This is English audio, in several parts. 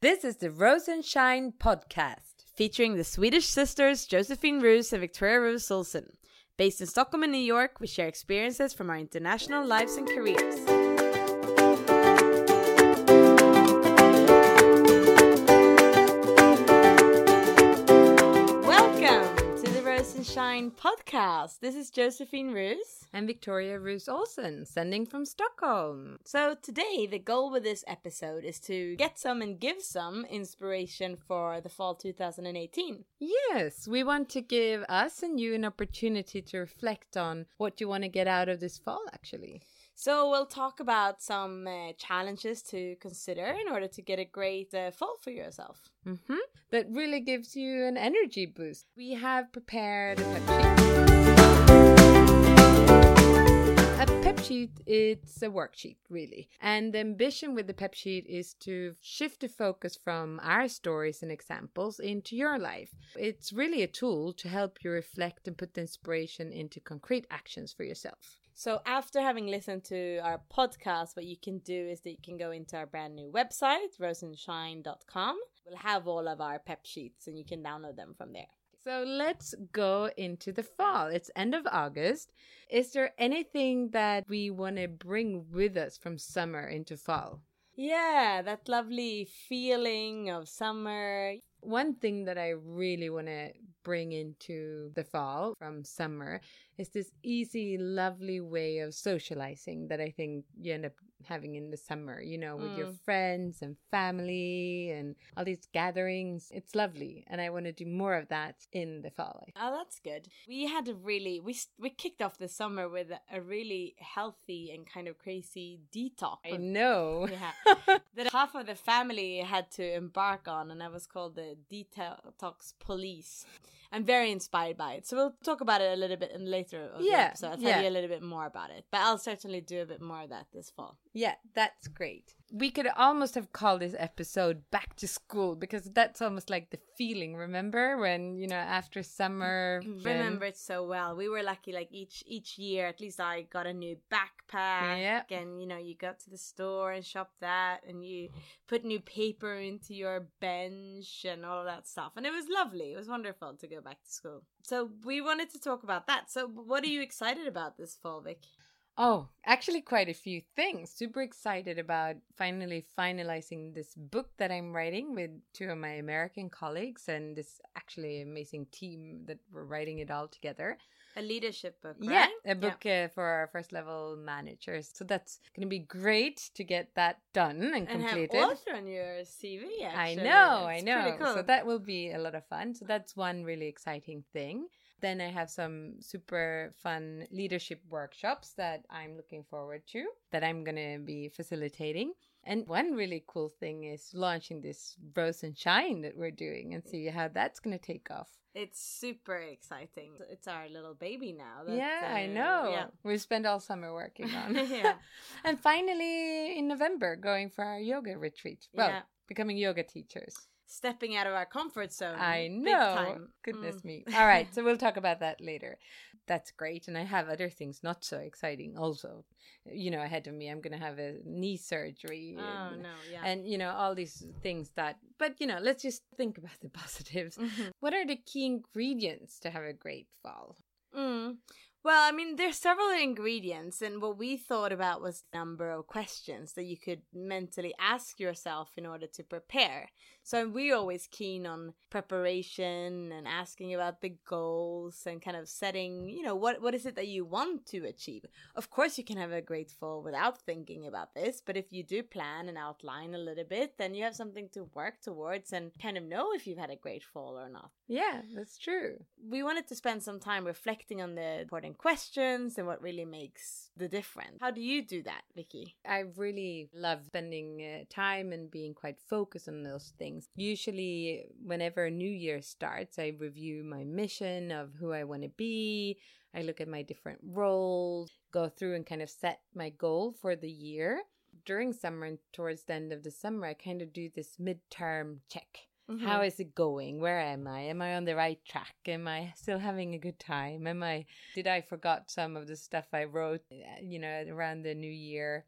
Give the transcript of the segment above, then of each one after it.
This is the Rose and Shine podcast, featuring the Swedish sisters Josephine Roos and Victoria Roos Olsen. Based in Stockholm and New York, we share experiences from our international lives and careers. To the Rose and Shine podcast. This is Josephine Roos. and Victoria Roos Olsen, sending from Stockholm. So today the goal with this episode is to get some and give some inspiration for the fall 2018. Yes, we want to give us and you an opportunity to reflect on what you want to get out of this fall, actually. So we'll talk about some uh, challenges to consider in order to get a great uh, fall for yourself. hmm That really gives you an energy boost. We have prepared a pep sheet. A pep sheet, it's a worksheet, really. And the ambition with the pep sheet is to shift the focus from our stories and examples into your life. It's really a tool to help you reflect and put the inspiration into concrete actions for yourself. So after having listened to our podcast, what you can do is that you can go into our brand new website, roseandshine.com. We'll have all of our pep sheets and you can download them from there. So let's go into the fall. It's end of August. Is there anything that we want to bring with us from summer into fall? Yeah, that lovely feeling of summer. One thing that I really want to bring into the fall from summer is this easy, lovely way of socializing that I think you end up having in the summer, you know, with your Mm. friends and family and all these gatherings. It's lovely. And I want to do more of that in the fall. Oh, that's good. We had a really we we kicked off the summer with a, really healthy and kind of crazy detox. I know. Yeah, that half of the family had to embark on, and that was called the Detox Police. I'm very inspired by it, so we'll talk about it a little bit in later of the Yeah, episode. I'll tell yeah. you a little bit more about it, but I'll certainly do a bit more of that this fall. Yeah, that's great. We could almost have called this episode Back to School because that's almost like the feeling, remember? When, you know, after summer. Mm, when- remember it so well. We were lucky, like each each year, at least I got a new backpack, Yeah. and you know, you got to the store and shop that, and you put new paper into your bench and all of that stuff, and it was lovely. It was wonderful to go back to school. So we wanted to talk about that. So what are you excited about this fall, Vic? Oh, actually, quite a few things. Super excited about finally finalizing this book that I'm writing with two of my American colleagues and this actually amazing team that we're writing it all together. A leadership book, Yeah, a book uh, for our first level managers. So that's going to be great to get that done and, And have completed. author on your CV. I Actually. know, I know. Cool. So that will be a lot of fun. So that's one really exciting thing. Then I have some super fun leadership workshops that I'm looking forward to that I'm going to be facilitating. And one really cool thing is launching this Rose and Shine that we're doing and see how that's going to take off. It's super exciting. It's our little baby now. that, yeah, I uh, know. Yeah. We spent all summer working on. Yeah. and finally in November going for our yoga retreat. Well, Yeah. becoming yoga teachers. Stepping out of our comfort zone. I know. Goodness Mm. me. All right, so we'll talk about that later. That's great. And I have other things not so exciting also. You know, ahead of me, I'm going to have a knee surgery. Oh and, no, yeah. And, you know, all these things that, but, you know, let's just think about the positives. Mhm. What are the key ingredients to have a great fall? Mm. Well, I mean, there's several ingredients, and what we thought about was number of questions that you could mentally ask yourself in order to prepare. So we're always keen on preparation and asking about the goals and kind of setting, you know, what what is it that you want to achieve. Of course, you can have a great fall without thinking about this, but if you do plan and outline a little bit, then you have something to work towards and kind of know if you've had a great fall or not. Yeah, that's true. We wanted to spend some time reflecting on the important questions and what really makes the difference. How do you do that, Vicky? I really love spending uh, time and being quite focused on those things. Usually, whenever a new year starts, I review my mission of who I want to be. I look at my different roles, go through and kind of set my goal for the year. During summer and towards the end of the summer, I kind of do this midterm check. Mm-hmm. How is it going? Where am I? Am I on the right track? Am I still having a good time? Am I did I forgot some of the stuff I wrote, uh, you know, around the new year?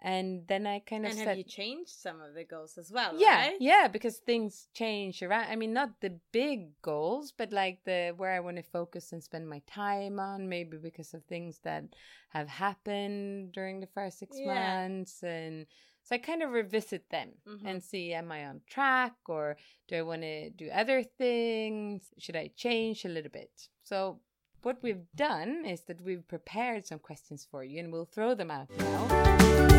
And then I kind of and have you changed some of the goals as well? yeah, right? yeah, because things change around. I mean, not the big goals, but like the where I want to focus and spend my time on, maybe because of things that have happened during the first six Yeah. months, and so I kind of revisit them Mhm. and see, am I on track, or do I want to do other things? Should I change a little bit? So. What we've done is that we've prepared some questions for you and we'll throw them out now.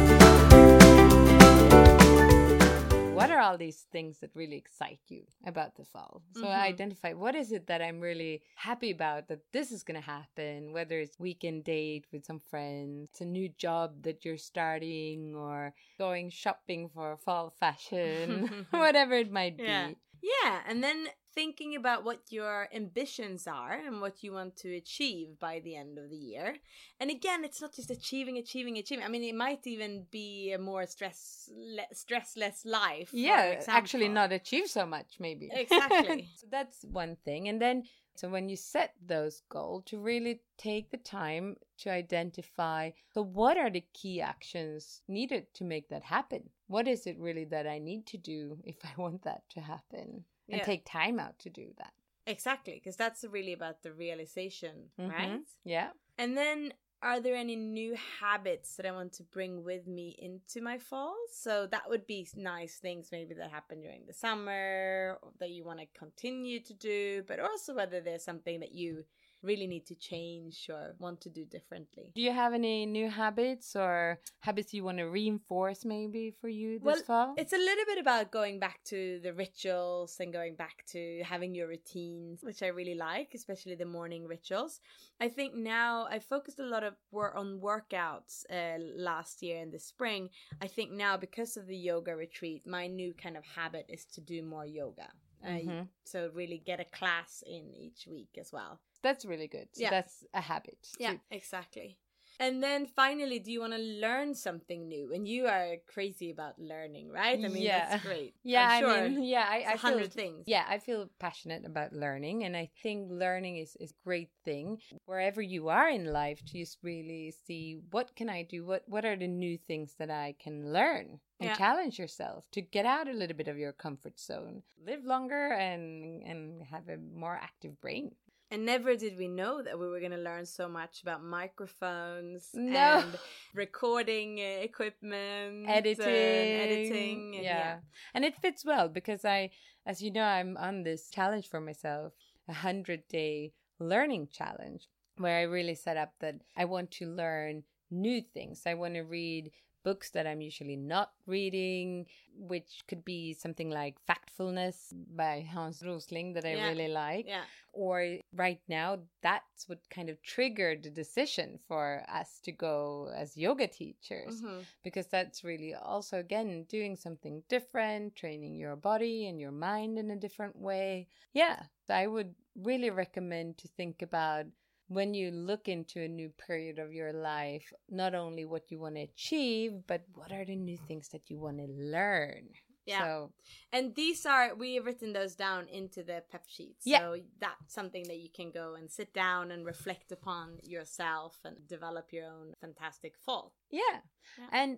What are all these things that really excite you about the fall? So Mhm. I identify what is it that I'm really happy about that this is going to happen, whether it's weekend date with some friends, it's a new job that you're starting or going shopping for fall fashion, whatever it might Yeah. be. Yeah, and then thinking about what your ambitions are and what you want to achieve by the end of the year. And again, it's not just achieving, achieving, achieving. I mean, it might even be a more stress le- stressless life. Yeah, actually not achieve so much maybe. Exactly. so that's one thing. And then so when you set those goals to really take the time to identify so what are the key actions needed to make that happen? What is it really that I need to do if I want that to happen? And Yeah. take time out to do that. Exactly, because that's really about the realization, Mhm. right? Yeah. And then are there any new habits that I want to bring with me into my fall? So that would be nice things maybe that happen during the summer that you want to continue to do, but also whether there's something that you really need to change or want to do differently. Do you have any new habits or habits you want to reinforce maybe for you this Well, fall? It's a little bit about going back to the rituals and going back to having your routines, which I really like, especially the morning rituals. I think now I focused a lot of work on workouts uh, last year in the spring. I think now because of the yoga retreat, my new kind of habit is to do more yoga. Uh, Mhm. so really get a class in each week as well. That's really good. So Yeah. that's a habit. Yeah, exactly. And then finally, do you want to learn something new? And you are crazy about learning, right? I mean, Yeah. that's great. Yeah, sure I mean, yeah, I, a feel hundred things. Yeah, I feel passionate about learning, and I think learning is is a great thing wherever you are in life to just really see what can I do, what what are the new things that I can learn, and Yeah. challenge yourself to get out a little bit of your comfort zone, live longer, and and have a more active brain. And never did we know that we were going to learn so much about microphones No. and recording equipment, editing and editing. and yeah. and it fits well because i as you know i'm on this challenge for myself a hundred day learning challenge where i really set up that i want to learn new things i want to read books that i'm usually not reading which could be something like factfulness by hans rosling that i Yeah. really like Yeah. or right now that's what kind of triggered the decision for us to go as yoga teachers Mhm. because that's really also again doing something different training your body and your mind in a different way yeah i would really recommend to think about when you look into a new period of your life not only what you want to achieve but what are the new things that you want to learn Yeah. so And these are, we have written those down into the pep sheets. Yeah. So that's something that you can go and sit down and reflect upon yourself and develop your own fantastic fall. Yeah. Yeah. And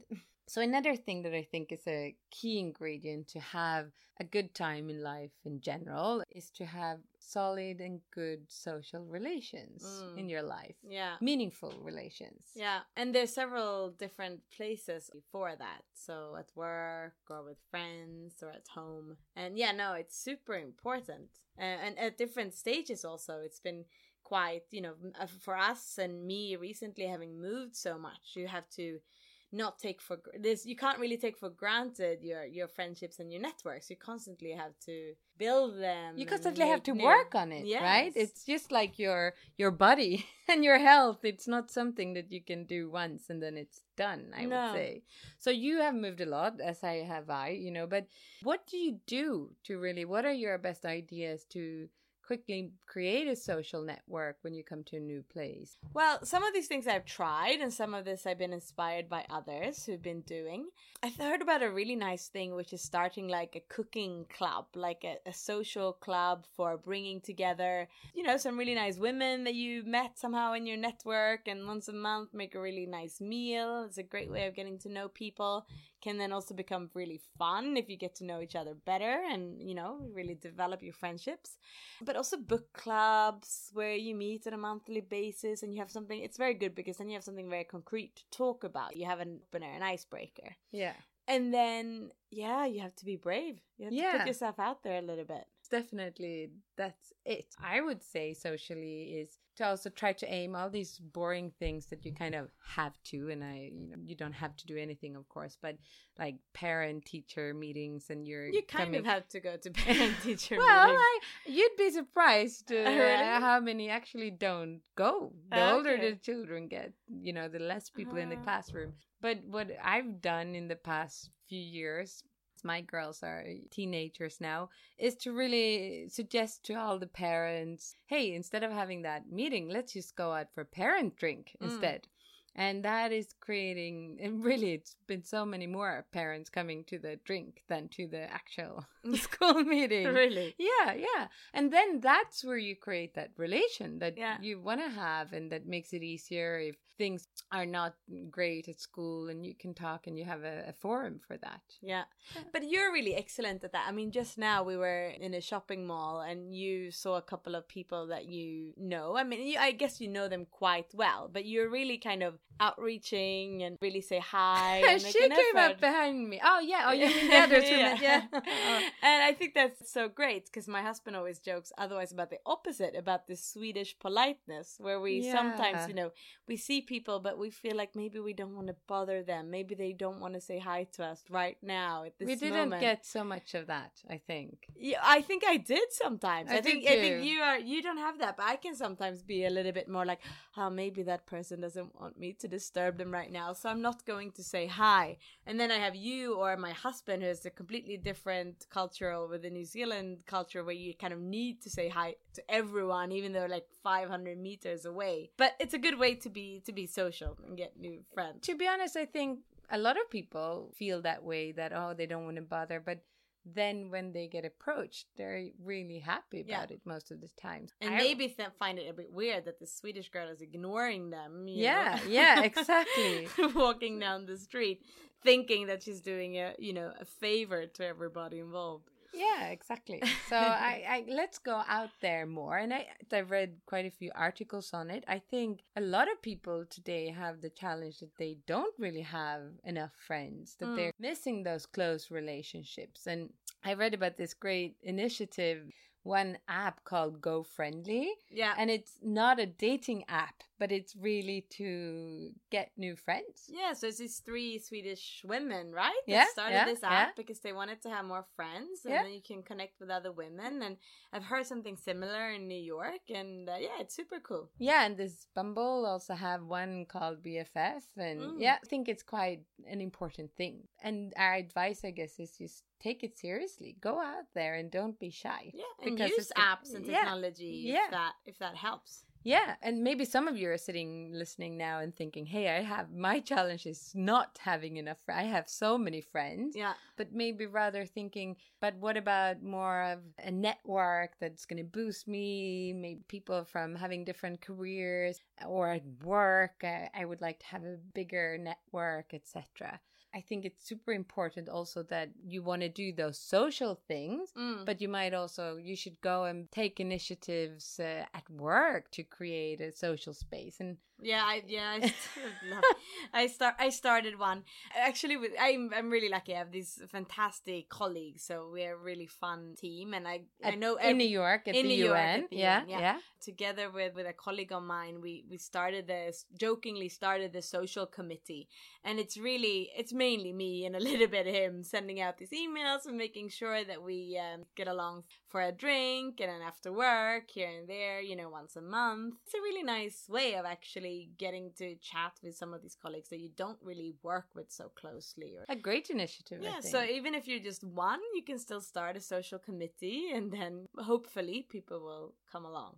So, another thing that I think is a key ingredient to have a good time in life in general is to have solid and good social relations Mm. in your life, Yeah. meaningful relations. Yeah, and there's several different places for that. So at work or with friends or at home. And yeah, no, it's super important. Uh, and at different stages also, it's been quite, you know, uh, for us and me recently having moved so much, you have to not take for this you can't really take for granted your your friendships and your networks you constantly have to build them You constantly have to new- work on it, right? It's just like your your body and your health. It's not something that you can do once and then it's done, I No. would say. So you have moved a lot, as I have I, you know, but what do you do to really what are your best ideas to quickly create a social network when you come to a new place? Well, some of these things I've tried, and some of this I've been inspired by others who've been doing. I've heard about a really nice thing, which is starting like a cooking club, like a, a social club for bringing together, you know, some really nice women that you met somehow in your network, and once a month make a really nice meal. It's a great way of getting to know people. Can then also become really fun if you get to know each other better and, you know, really develop your friendships. But also book clubs where you meet on a monthly basis and you have something it's very good because then you have something very concrete to talk about. You have an opener an icebreaker. Yeah. and then yeah you have to be brave. You have to Yeah. put yourself out there a little bit definitely that's it. I would say socially is to also try to aim all these boring things that you kind of have to, and I, you know, you don't have to do anything, of course, but like parent teacher meetings, and you're you kind coming- of have to go to parent teacher Well, meetings. I, you'd be surprised uh, Really? how many actually don't go. The older the children get, you know, the less people in the Ah. classroom. But what I've done in the past few years, my girls are teenagers now, is to really suggest to all the parents, hey, instead of having that meeting, let's just go out for a parent drink Mm. instead. And that is creating, and really, it's been so many more parents coming to the drink than to the actual school meeting. really Yeah, yeah. And then that's where you create that relation that Yeah. you want to have, and that makes it easier if things are not great at school and you can talk and you have a, a forum for that. Yeah. But you're really excellent at that. I mean, just now we were in a shopping mall and you saw a couple of people that you know. I mean, you, I guess you know them quite well, but you're really kind of outreaching and really say hi. and she came effort. up behind me. Oh, yeah. Oh, you mean the others? met- yeah. and I think that's so great because my husband always jokes otherwise about the opposite, about the Swedish politeness, where we Yeah. sometimes, you know, we see people, but we feel like maybe we don't want to bother them. Maybe they don't want to say hi to us right now at this we didn't moment. get so much of that, I think. Yeah, I think I did sometimes. I I, think I think you are you don't have that, but I can sometimes be a little bit more like, oh, maybe that person doesn't want me to disturb them right now, so I'm not going to say hi. And then I have you or my husband, who has a completely different cultural with the New Zealand culture, where you kind of need to say hi to everyone, even though like 500 meters away. But it's a good way to be to be social and get new friends. To be honest, I think a lot of people feel that way that, oh, they don't want to bother. But then when they get approached, they're really happy Yeah. about it most of the time. And I- maybe th- find it a bit weird that the Swedish girl is ignoring them. Yeah, yeah, exactly. Walking down the street, thinking that she's doing a you know a favor to everybody involved. Yeah, exactly. So I, I let's go out there more. And I I've read quite a few articles on it. I think a lot of people today have the challenge that they don't really have enough friends, that Mm. they're missing those close relationships. And I read about this great initiative, one app called GoFrendly. Yeah. And it's not a dating app, but it's really to get new friends. yeah, so it's these three Swedish women, right? That Yeah, started yeah, this yeah. app because they wanted to have more friends, and Yeah. then you can connect with other women. And I've heard something similar in New York, and uh, yeah, it's super cool. Yeah, and this Bumble also have one called BFF, and Mm. yeah, I think it's quite an important thing. And our advice, I guess, is just take it seriously. Go out there and don't be shy. Yeah, and Because use apps and technology yeah. if that if that helps. Yeah, and maybe some of you are sitting listening now and thinking, "Hey, I have my challenge is not having enough. I have so many friends." Yeah. but maybe rather thinking, but what about more of a network that's going to boost me? Maybe people from having different careers or at work. I, I would like to have a bigger network, etc. I think it's super important also that you want to do those social things, Mm. but you might also you should go and take initiatives uh, at work to create a social space and Yeah, I, yeah, I, st- I start. I started one actually. With I'm, I'm really lucky. I have these fantastic colleagues, so we're a really fun team. And I, I know in ev- New York at in the New York UN. at the yeah, UN, yeah. yeah. together with with a colleague of mine we we started this jokingly started the social committee and it's really it's mainly me and a little bit of him sending out these emails and making sure that we um, get along for a drink and then after work here and there you know once a month it's a really nice way of actually getting to chat with some of these colleagues that you don't really work with so closely or A great initiative. I yeah, so even if you're just one, you can still start a social committee and then hopefully people will come along.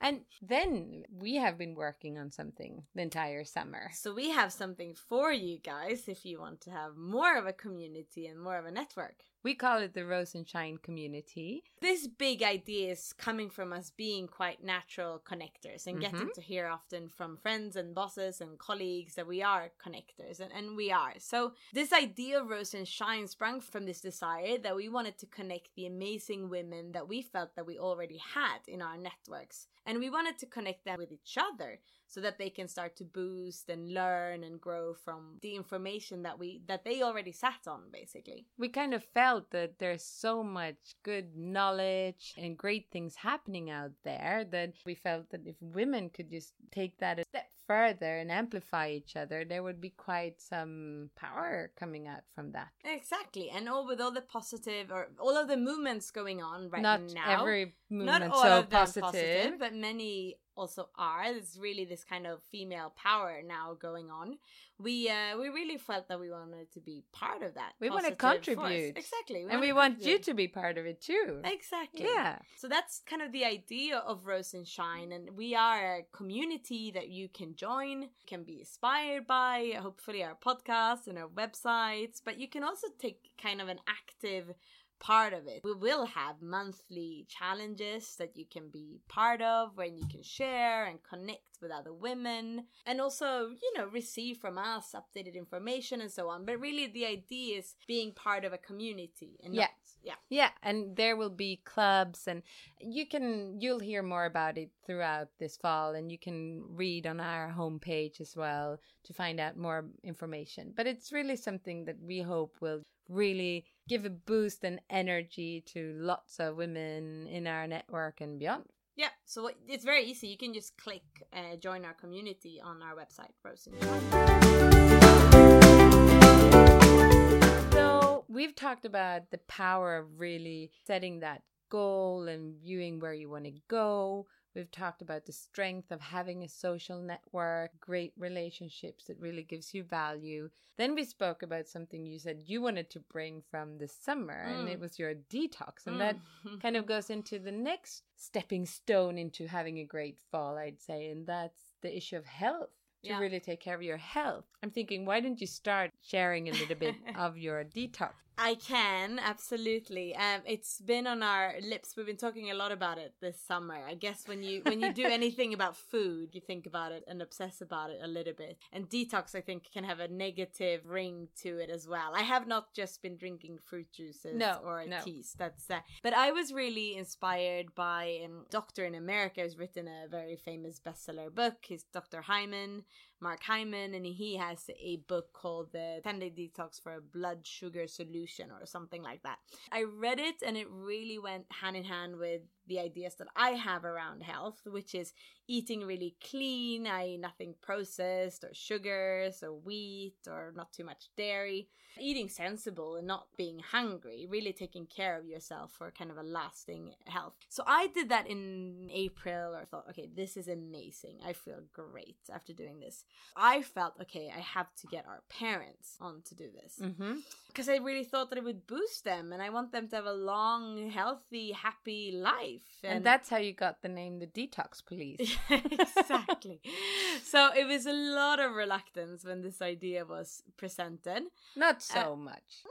And then we have been working on something the entire summer. So we have something for you guys if you want to have more of a community and more of a network. We call it the Rose and Shine community. This big idea is coming from us being quite natural connectors and getting mm-hmm. to hear often from friends and bosses and colleagues that we are connectors, and, and we are. So, this idea of Rose and Shine sprung from this desire that we wanted to connect the amazing women that we felt that we already had in our networks. And we wanted to connect them with each other so that they can start to boost and learn and grow from the information that we that they already sat on basically. We kind of felt that there's so much good knowledge and great things happening out there that we felt that if women could just take that a step further and amplify each other, there would be quite some power coming out from that. Exactly, and all with all the positive or all of the movements going on right Not now. every movement not all so of them positive. positive, but many also are. There's really this kind of female power now going on. We uh, we really felt that we wanted to be part of that. We want to positive force. contribute. exactly, and we want you to be part of it too. Exactly. Yeah. So that's kind of the idea of Rose and Shine, and we are a community that you can join, can be inspired by, hopefully our podcast and our websites, but you can also take kind of an active part of it. We will have monthly challenges that you can be part of when you can share and connect with other women and also, you know, receive from us updated information and so on. But really the idea is being part of a community and Yeah. not yeah. Yeah, and there will be clubs and you can you'll hear more about it throughout this fall and you can read on our homepage as well to find out more information. But it's really something that we hope will really give a boost and energy to lots of women in our network and beyond. Yeah, so it's very easy. You can just click uh, join our community on our website, Rose and Shine. So we've talked about the power of really setting that goal and viewing where you want to go We've talked about the strength of having a social network, great relationships that really gives you value. Then we spoke about something you said you wanted to bring from the summer, and it Mm. was your detox. And that Mm. kind of goes into the next stepping stone into having a great fall, I'd say, and that's the issue of health. To Yeah. really take care of your health. I'm thinking, why didn't you start sharing a little bit of your detox? I can absolutely. Um, it's been on our lips. We've been talking a lot about it this summer. I guess when you when you do anything about food, you think about it and obsess about it a little bit. And detox, I think, can have a negative ring to it as well. I have not just been drinking fruit juices No, or no. teas. That's uh, but I was really inspired by um, doctor in America who's written a very famous bestseller book. He's Dr. Hyman. Mark Hyman, and he has a book called The 10 Day Detox for a Blood Sugar Solution or something like that. I read it and it really went hand in hand with the ideas that I have around health, which is eating really clean, i.e., nothing processed or sugars or wheat or not too much dairy, eating sensible and not being hungry, really taking care of yourself for kind of a lasting health. So I did that in April or thought, okay, this is amazing. I feel great after doing this. I felt, okay, I have to get our parents on to do this Mm-hmm. because I really thought that it would boost them and I want them to have a long, healthy, happy life. And that's how you got the name the Detox Police. exactly. so it was a lot of reluctance when this idea was presented. Not uh, so much.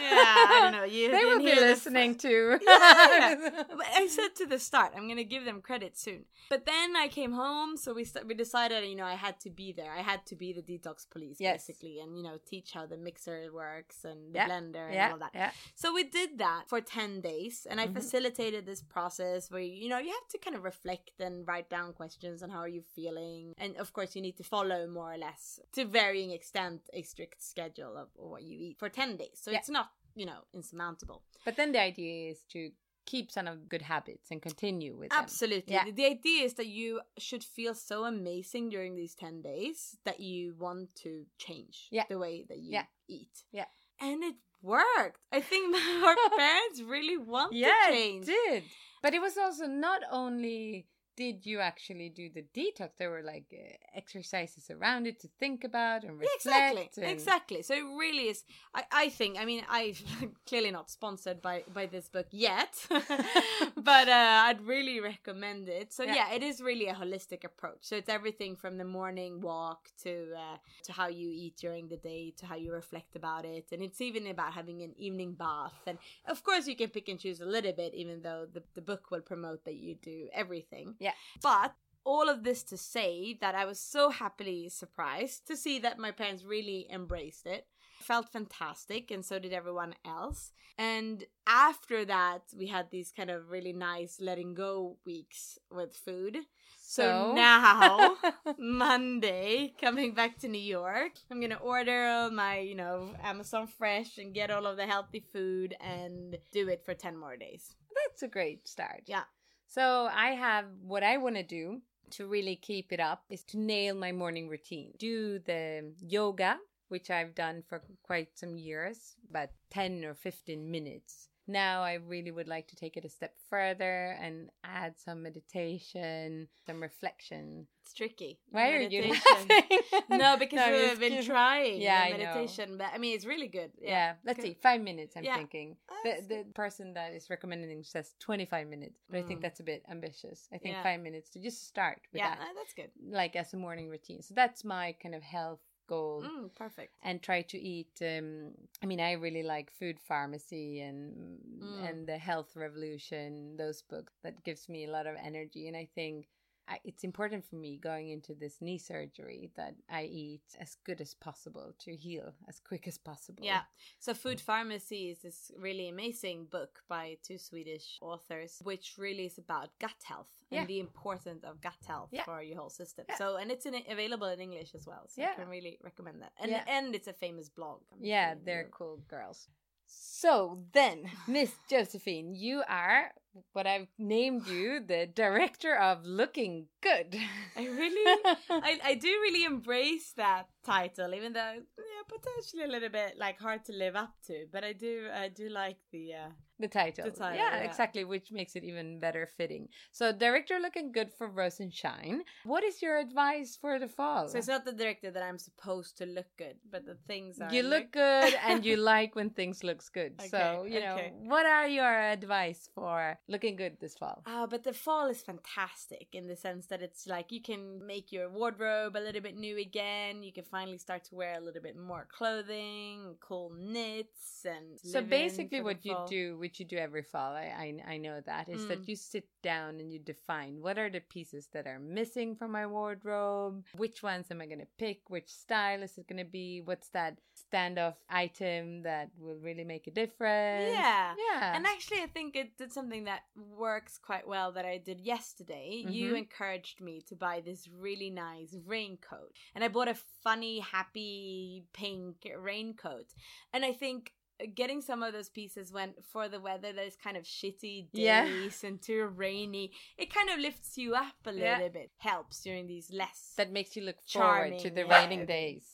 Yeah, I don't know. You they will be listening to. yeah, yeah. I said to the start, I'm gonna give them credit soon. But then I came home, so we st- we decided, you know, I had to be there. I had to be the detox police, Yes. basically, and you know, teach how the mixer works and the Yeah, blender and all that. yeah. So we did that for 10 days, and I Mhm. facilitated this process where, you know, you have to kind of reflect and write down questions on how are you feeling. And of course, you need to follow more or less, to varying extent, a strict schedule of what you eat for 10 days. So Yeah. It's not, you know, insurmountable. But then the idea is to keep some of good habits and continue with them. Absolutely. Yeah. The- idea is that you should feel so amazing during these 10 days that you want to change Yeah. the way that you Yeah. eat. Yeah. And it worked. I think our parents really want Yeah, to it change. did. But it was also not only did you actually do the detox, there were like uh, exercises around it to think about and reflect. exactly and- exactly so it really is i i think i mean i am clearly not sponsored by by this book yet but uh i'd really recommend it so Yeah. yeah. it is really a holistic approach so it's everything from the morning walk to uh to how you eat during the day to how you reflect about it and it's even about having an evening bath and of course you can pick and choose a little bit even though the, the book will promote that you do everything Yeah. But all of this to say that I was so happily surprised to see that my parents really embraced it. Felt fantastic, and so did everyone else. And after that, we had these kind of really nice letting go weeks with food. So, So? now, Monday, coming back to New York, I'm gonna order my, you know, Amazon Fresh and get all of the healthy food and do it for 10 more days. That's a great start. Yeah. So I have what I want to do to really keep it up is to nail my morning routine. Do the yoga, which I've done for quite some years, about 10 or 15 minutes. Now I really would like to take it a step further and add some meditation, some reflection. It's tricky. Why are you no, because No, we've been trying Yeah, the I meditation, but I mean, it's really good. Yeah, let's see, five minutes. I'm Yeah. thinking Oh, the the person that is recommending says 25 minutes, but I think Mm. that's a bit ambitious. I think Yeah. five minutes to just start with Yeah, that, uh, that's good. like as a morning routine. So that's my kind of health goal. Mm, perfect. And try to eat. Um, I mean, I really like Food Pharmacy and Mm. and the Health Revolution. Those books that gives me a lot of energy, and I think I, it's important for me going into this knee surgery that I eat as good as possible to heal as quick as possible. Yeah. So, Food mm. Pharmacy is this really amazing book by two Swedish authors, which really is about gut health Yeah. and the importance of gut health Yeah. for your whole system. Yeah. So, and it's in, available in English as well. So, Yeah. I can really recommend that. And Yeah. and it's a famous blog. I'm Yeah, they're cool girls. So then, Miss Josephine, you are what I've named you the director of looking good. I really, I, I do really embrace that title, even though yeah, potentially a little bit like hard to live up to, but I do I do like the uh the title. The title, yeah, yeah. exactly, which makes it even better fitting. So, director looking good for Rose and Shine. What is your advice for the fall? so it's not the director that I'm supposed to look good, but the things are you look good and you like when things looks good. so, Okay, you know, what are your advice for looking good this fall? Oh, but the fall is fantastic in the sense that it's like you can make your wardrobe a little bit new again. You can finally start to wear a little bit more clothing, cool knits, and So basically, what you do, which you do every fall, I I, I know that is Mm. that you sit down and you define what are the pieces that are missing from my wardrobe, which ones am I going to pick, which style is it going to be, what's that standoff item that will really make a difference. Yeah. yeah, And actually, I think it did something that works quite well that I did yesterday. You Mhm. encouraged me to buy this really nice raincoat. And I bought a funny, happy pink raincoat. And I think getting some of those pieces when for the weather that is kind of shitty Yeah. days and too rainy, it kind of lifts you up a little Yeah. bit. Helps during these less. that makes you look forward to the yeah. raining days.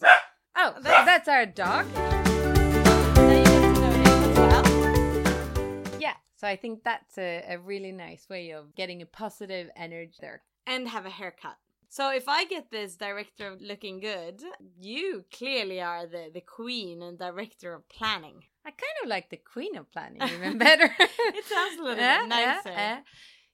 Oh, That's- that's our dog. Now you get to know him as well. Yeah, so I think that's a, a really nice way of getting a positive energy there. and have a haircut. So if I get this director of looking good, you clearly are the, the queen and director of planning. I kind of like the queen of planning even better. It sounds a little Eh, bit nicer. eh, eh.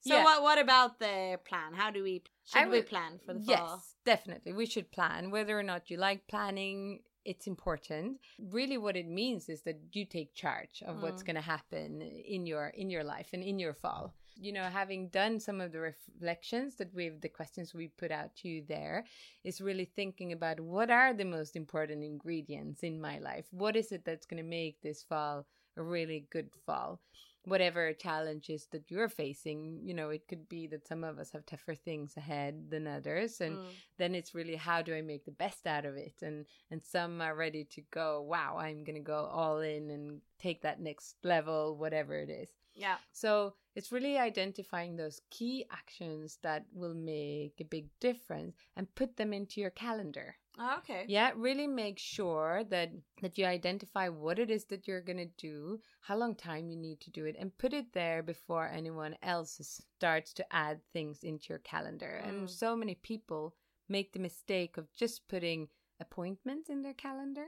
So Yeah. what what about the plan? How do we should I we plan for the fall? Yes, definitely. We should plan. Whether or not you like planning, it's important. Really what it means is that you take charge of what's Mm. going to happen in your in your life and in your fall. You know, having done some of the reflections that we've the questions we put out to you there is really thinking about what are the most important ingredients in my life? What is it that's going to make this fall a really good fall? whatever challenges that you're facing you know it could be that some of us have tougher things ahead than others and Mm. then it's really how do i make the best out of it and and some are ready to go wow i'm gonna go all in and take that next level whatever it is Yeah. so it's really identifying those key actions that will make a big difference and put them into your calendar Oh, okay. yeah really make sure that that you identify what it is that you're going to do how long time you need to do it and put it there before anyone else starts to add things into your calendar Mm. and so many people make the mistake of just putting appointments in their calendar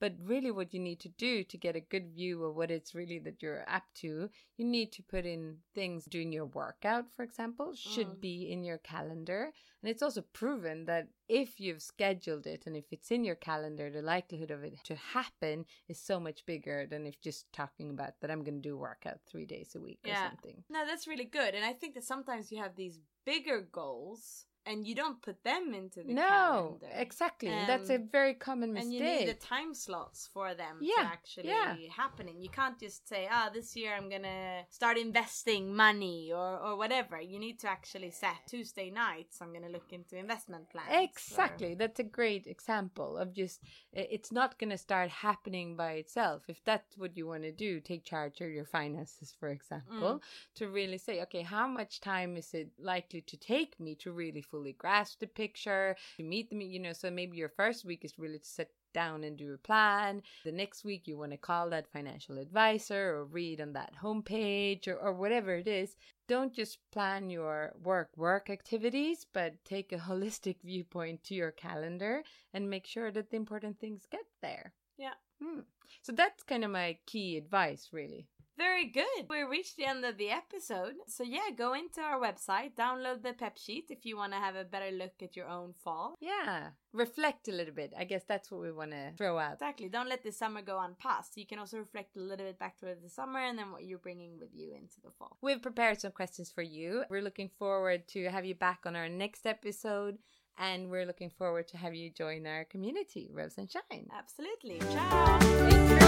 but really what you need to do to get a good view of what it's really that you're up to you need to put in things doing your workout for example should Mm. be in your calendar and it's also proven that if you've scheduled it and if it's in your calendar, the likelihood of it to happen is so much bigger than if just talking about that I'm going to do workout three days a week or something. No, that's really good. And I think that sometimes you have these bigger goals and you don't put them into the No, calendar. exactly. and that's a Um, very common mistake. and you need the time slots for them Yeah, to actually yeah. happening. You can't just say, "Ah, this year I'm gonna start investing money" or or whatever. You need to actually set Tuesday nights. I'm gonna look into investment plans. or- Exactly. That's a great example of just it's not going to start happening by itself. If that's what you want to do, take charge of your finances, for example, to really say, okay, how much time is it likely to take me to really fully grasp the picture, to meet them, you know, so maybe your first week is really to sit down and do a plan. The next week you want to call that financial advisor or read on that homepage or, or whatever it is don't just plan your work work activities but take a holistic viewpoint to your calendar and make sure that the important things get there Yeah. Hmm. so that's kind of my key advice really Very good. We reached the end of the episode. So yeah, go into our website, download the pep sheet if you want to have a better look at your own fall. yeah reflect a little bit i guess that's what we want to throw out Exactly. Don't let the summer go unpassed. You can also reflect a little bit back towards the summer and then what you're bringing with you into the fall. We've prepared some questions for you. We're looking forward to have you back on our next episode, and we're looking forward to have you join our community, Rose and Shine. Absolutely. Ciao.